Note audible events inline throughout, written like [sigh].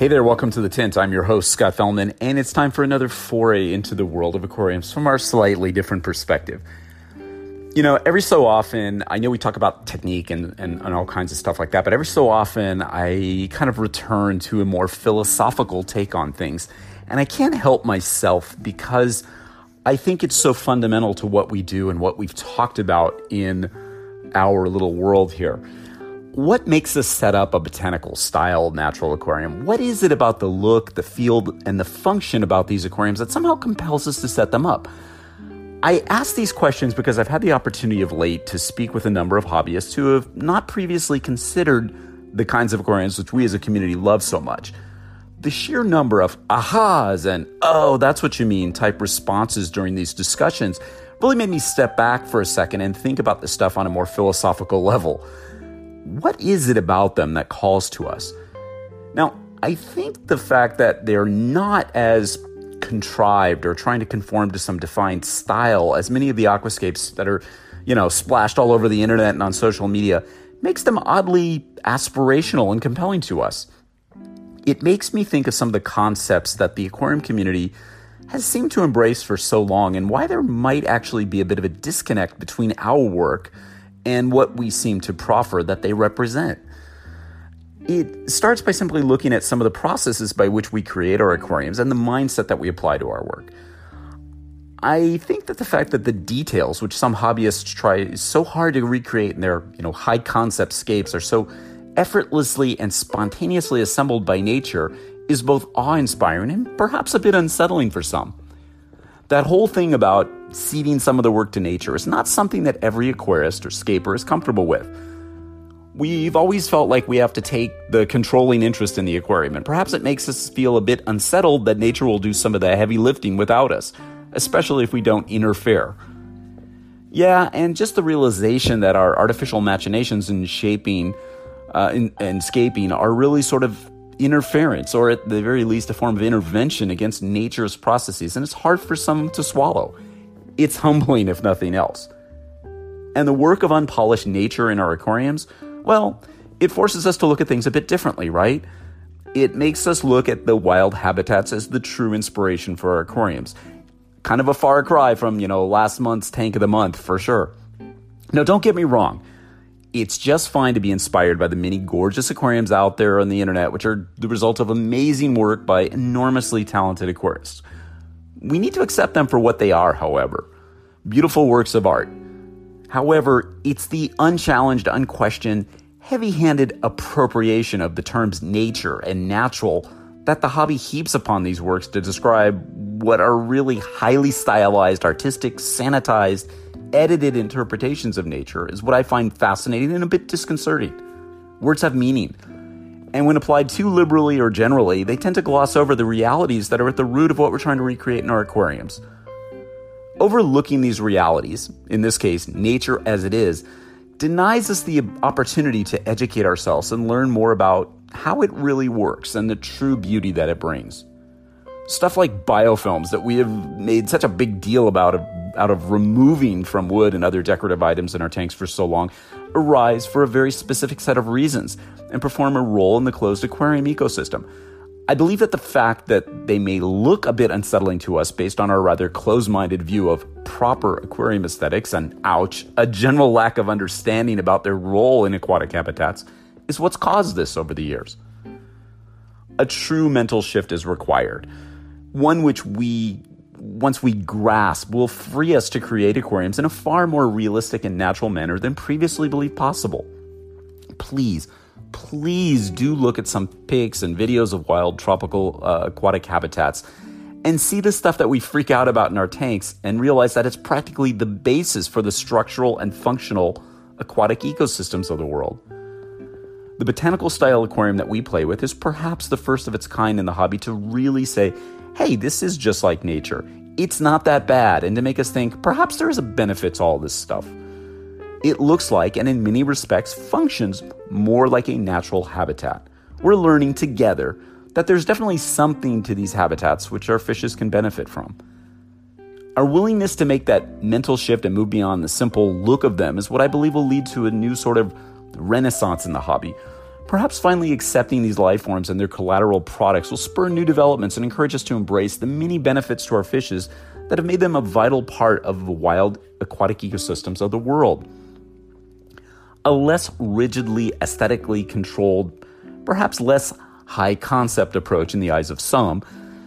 Hey there, welcome to The Tint. I'm your host, Scott Fellman, and it's time for another foray into the world of aquariums from our slightly different perspective. You know, every so often, I know we talk about technique and, and, and all kinds of stuff like that, but every so often, I kind of return to a more philosophical take on things. And I can't help myself because I think it's so fundamental to what we do and what we've talked about in our little world here what makes us set up a botanical style natural aquarium? What is it about the look, the feel, and the function about these aquariums that somehow compels us to set them up? I ask these questions because I've had the opportunity of late to speak with a number of hobbyists who have not previously considered the kinds of aquariums which we as a community love so much. The sheer number of ahas and oh, that's what you mean type responses during these discussions really made me step back for a second and think about this stuff on a more philosophical level what is it about them that calls to us? Now, I think the fact that they're not as contrived or trying to conform to some defined style as many of the aquascapes that are, you know, splashed all over the internet and on social media makes them oddly aspirational and compelling to us. It makes me think of some of the concepts that the aquarium community has seemed to embrace for so long and why there might actually be a bit of a disconnect between our work and what we seem to proffer that they represent. It starts by simply looking at some of the processes by which we create our aquariums and the mindset that we apply to our work. I think that the fact that the details, which some hobbyists try so hard to recreate in their you know, high concept scapes, are so effortlessly and spontaneously assembled by nature is both awe inspiring and perhaps a bit unsettling for some. That whole thing about ceding some of the work to nature is not something that every aquarist or scaper is comfortable with. We've always felt like we have to take the controlling interest in the aquarium, and perhaps it makes us feel a bit unsettled that nature will do some of the heavy lifting without us, especially if we don't interfere. Yeah, and just the realization that our artificial machinations in shaping uh, and scaping are really sort of interference, or at the very least, a form of intervention against nature's processes, and it's hard for some to swallow. It's humbling, if nothing else. And the work of unpolished nature in our aquariums, well, it forces us to look at things a bit differently, right? It makes us look at the wild habitats as the true inspiration for our aquariums. Kind of a far cry from, you know, last month's tank of the month, for sure. Now, don't get me wrong. It's just fine to be inspired by the many gorgeous aquariums out there on the internet, which are the result of amazing work by enormously talented aquarists. We need to accept them for what they are, however beautiful works of art. However, it's the unchallenged, unquestioned, heavy handed appropriation of the terms nature and natural that the hobby heaps upon these works to describe what are really highly stylized, artistic, sanitized, edited interpretations of nature is what I find fascinating and a bit disconcerting. Words have meaning. And when applied too liberally or generally, they tend to gloss over the realities that are at the root of what we're trying to recreate in our aquariums. Overlooking these realities, in this case, nature as it is, denies us the opportunity to educate ourselves and learn more about how it really works and the true beauty that it brings. Stuff like biofilms that we have made such a big deal about out of removing from wood and other decorative items in our tanks for so long arise for a very specific set of reasons and perform a role in the closed aquarium ecosystem. I believe that the fact that they may look a bit unsettling to us based on our rather close minded view of proper aquarium aesthetics and, ouch, a general lack of understanding about their role in aquatic habitats is what's caused this over the years. A true mental shift is required, one which we once we grasp, will free us to create aquariums in a far more realistic and natural manner than previously believed possible. Please, please do look at some pics and videos of wild tropical uh, aquatic habitats and see the stuff that we freak out about in our tanks and realize that it's practically the basis for the structural and functional aquatic ecosystems of the world. The botanical style aquarium that we play with is perhaps the first of its kind in the hobby to really say, hey, this is just like nature. It's not that bad, and to make us think perhaps there is a benefit to all this stuff. It looks like, and in many respects, functions more like a natural habitat. We're learning together that there's definitely something to these habitats which our fishes can benefit from. Our willingness to make that mental shift and move beyond the simple look of them is what I believe will lead to a new sort of renaissance in the hobby. Perhaps finally accepting these life forms and their collateral products will spur new developments and encourage us to embrace the many benefits to our fishes that have made them a vital part of the wild aquatic ecosystems of the world. A less rigidly aesthetically controlled, perhaps less high concept approach in the eyes of some,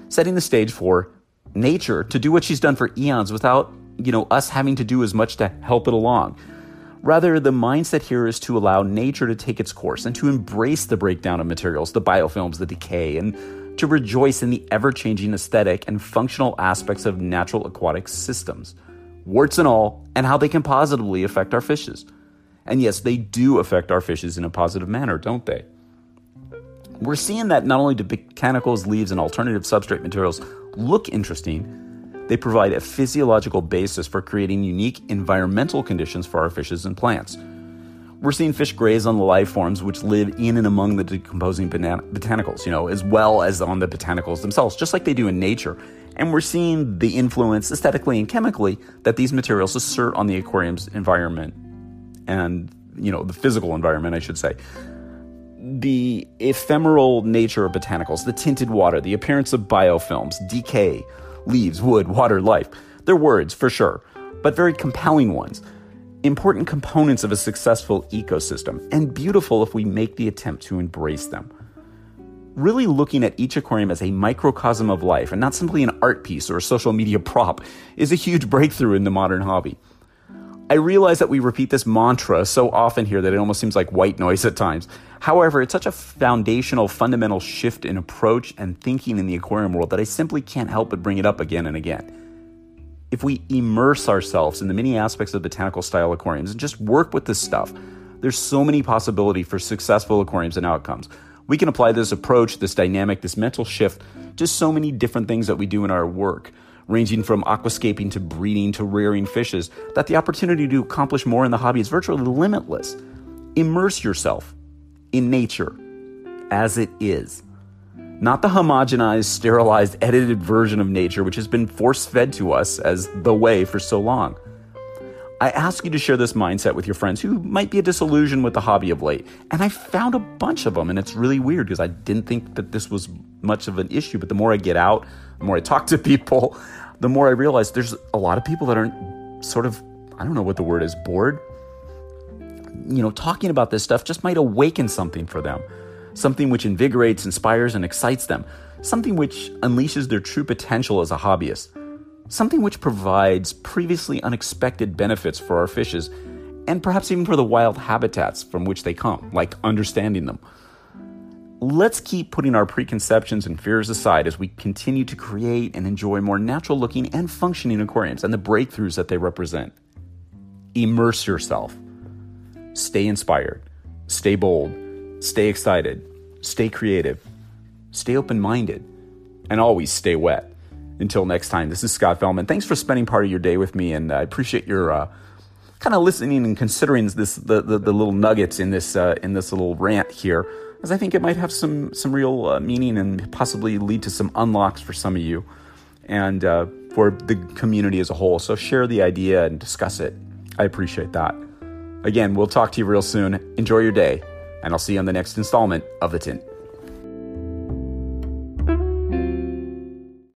setting the stage for nature to do what she's done for eons without, you know, us having to do as much to help it along. Rather, the mindset here is to allow nature to take its course and to embrace the breakdown of materials, the biofilms, the decay, and to rejoice in the ever changing aesthetic and functional aspects of natural aquatic systems, warts and all, and how they can positively affect our fishes. And yes, they do affect our fishes in a positive manner, don't they? We're seeing that not only do botanicals, leaves, and alternative substrate materials look interesting, they provide a physiological basis for creating unique environmental conditions for our fishes and plants. We're seeing fish graze on the life forms which live in and among the decomposing botanicals, you know, as well as on the botanicals themselves, just like they do in nature. And we're seeing the influence aesthetically and chemically that these materials assert on the aquarium's environment and, you know, the physical environment, I should say the ephemeral nature of botanicals, the tinted water, the appearance of biofilms, decay, leaves, wood, water, life. They're words, for sure, but very compelling ones. Important components of a successful ecosystem, and beautiful if we make the attempt to embrace them. Really looking at each aquarium as a microcosm of life and not simply an art piece or a social media prop is a huge [laughs] breakthrough in the modern hobby. I realize that we repeat this mantra so often here that it almost seems like white noise at times. However, it's such a foundational, fundamental shift in approach and thinking in the aquarium world that I simply can't help but bring it up again and again. If we immerse ourselves in the many aspects of botanical style aquariums and just work with this stuff, there's so many possibility for successful aquariums and outcomes. We can apply this approach, this dynamic, this mental shift to so many different things that we do in our work ranging from aquascaping to breeding to rearing fishes, that the opportunity to accomplish more in the hobby is virtually limitless. Immerse yourself in nature as it is. Not the homogenized, sterilized, edited version of nature which has been force fed to us as the way for so long. I ask you to share this mindset with your friends who might be a disillusioned with the hobby of late. And I found a bunch of them, and it's really weird because I didn't think that this was much of an issue. But the more I get out, the more I [laughs] talk to people, the more I realize there's a lot of people that aren't sort of, I don't know what the word is, bored. You know, talking about this stuff just might awaken something for them, something which invigorates, inspires, and excites them, something which unleashes their true potential as a hobbyist, something which provides previously unexpected benefits for our fishes and perhaps even for the wild habitats from which they come, like understanding them let's keep putting our preconceptions and fears aside as we continue to create and enjoy more natural looking and functioning aquariums and the breakthroughs that they represent. Immerse yourself. Stay inspired. Stay bold. Stay excited. Stay creative. Stay open minded. And always stay wet. Until next time, this is Scott Fellman. Thanks for spending part of your day with me, and I appreciate your uh, kind of listening and considering this the, the, the little nuggets in this uh, in this little rant here as I think it might have some some real uh, meaning and possibly lead to some unlocks for some of you and uh, for the community as a whole. So share the idea and discuss it. I appreciate that. Again, we'll talk to you real soon. Enjoy your day, and I'll see you on the next installment of The Tint.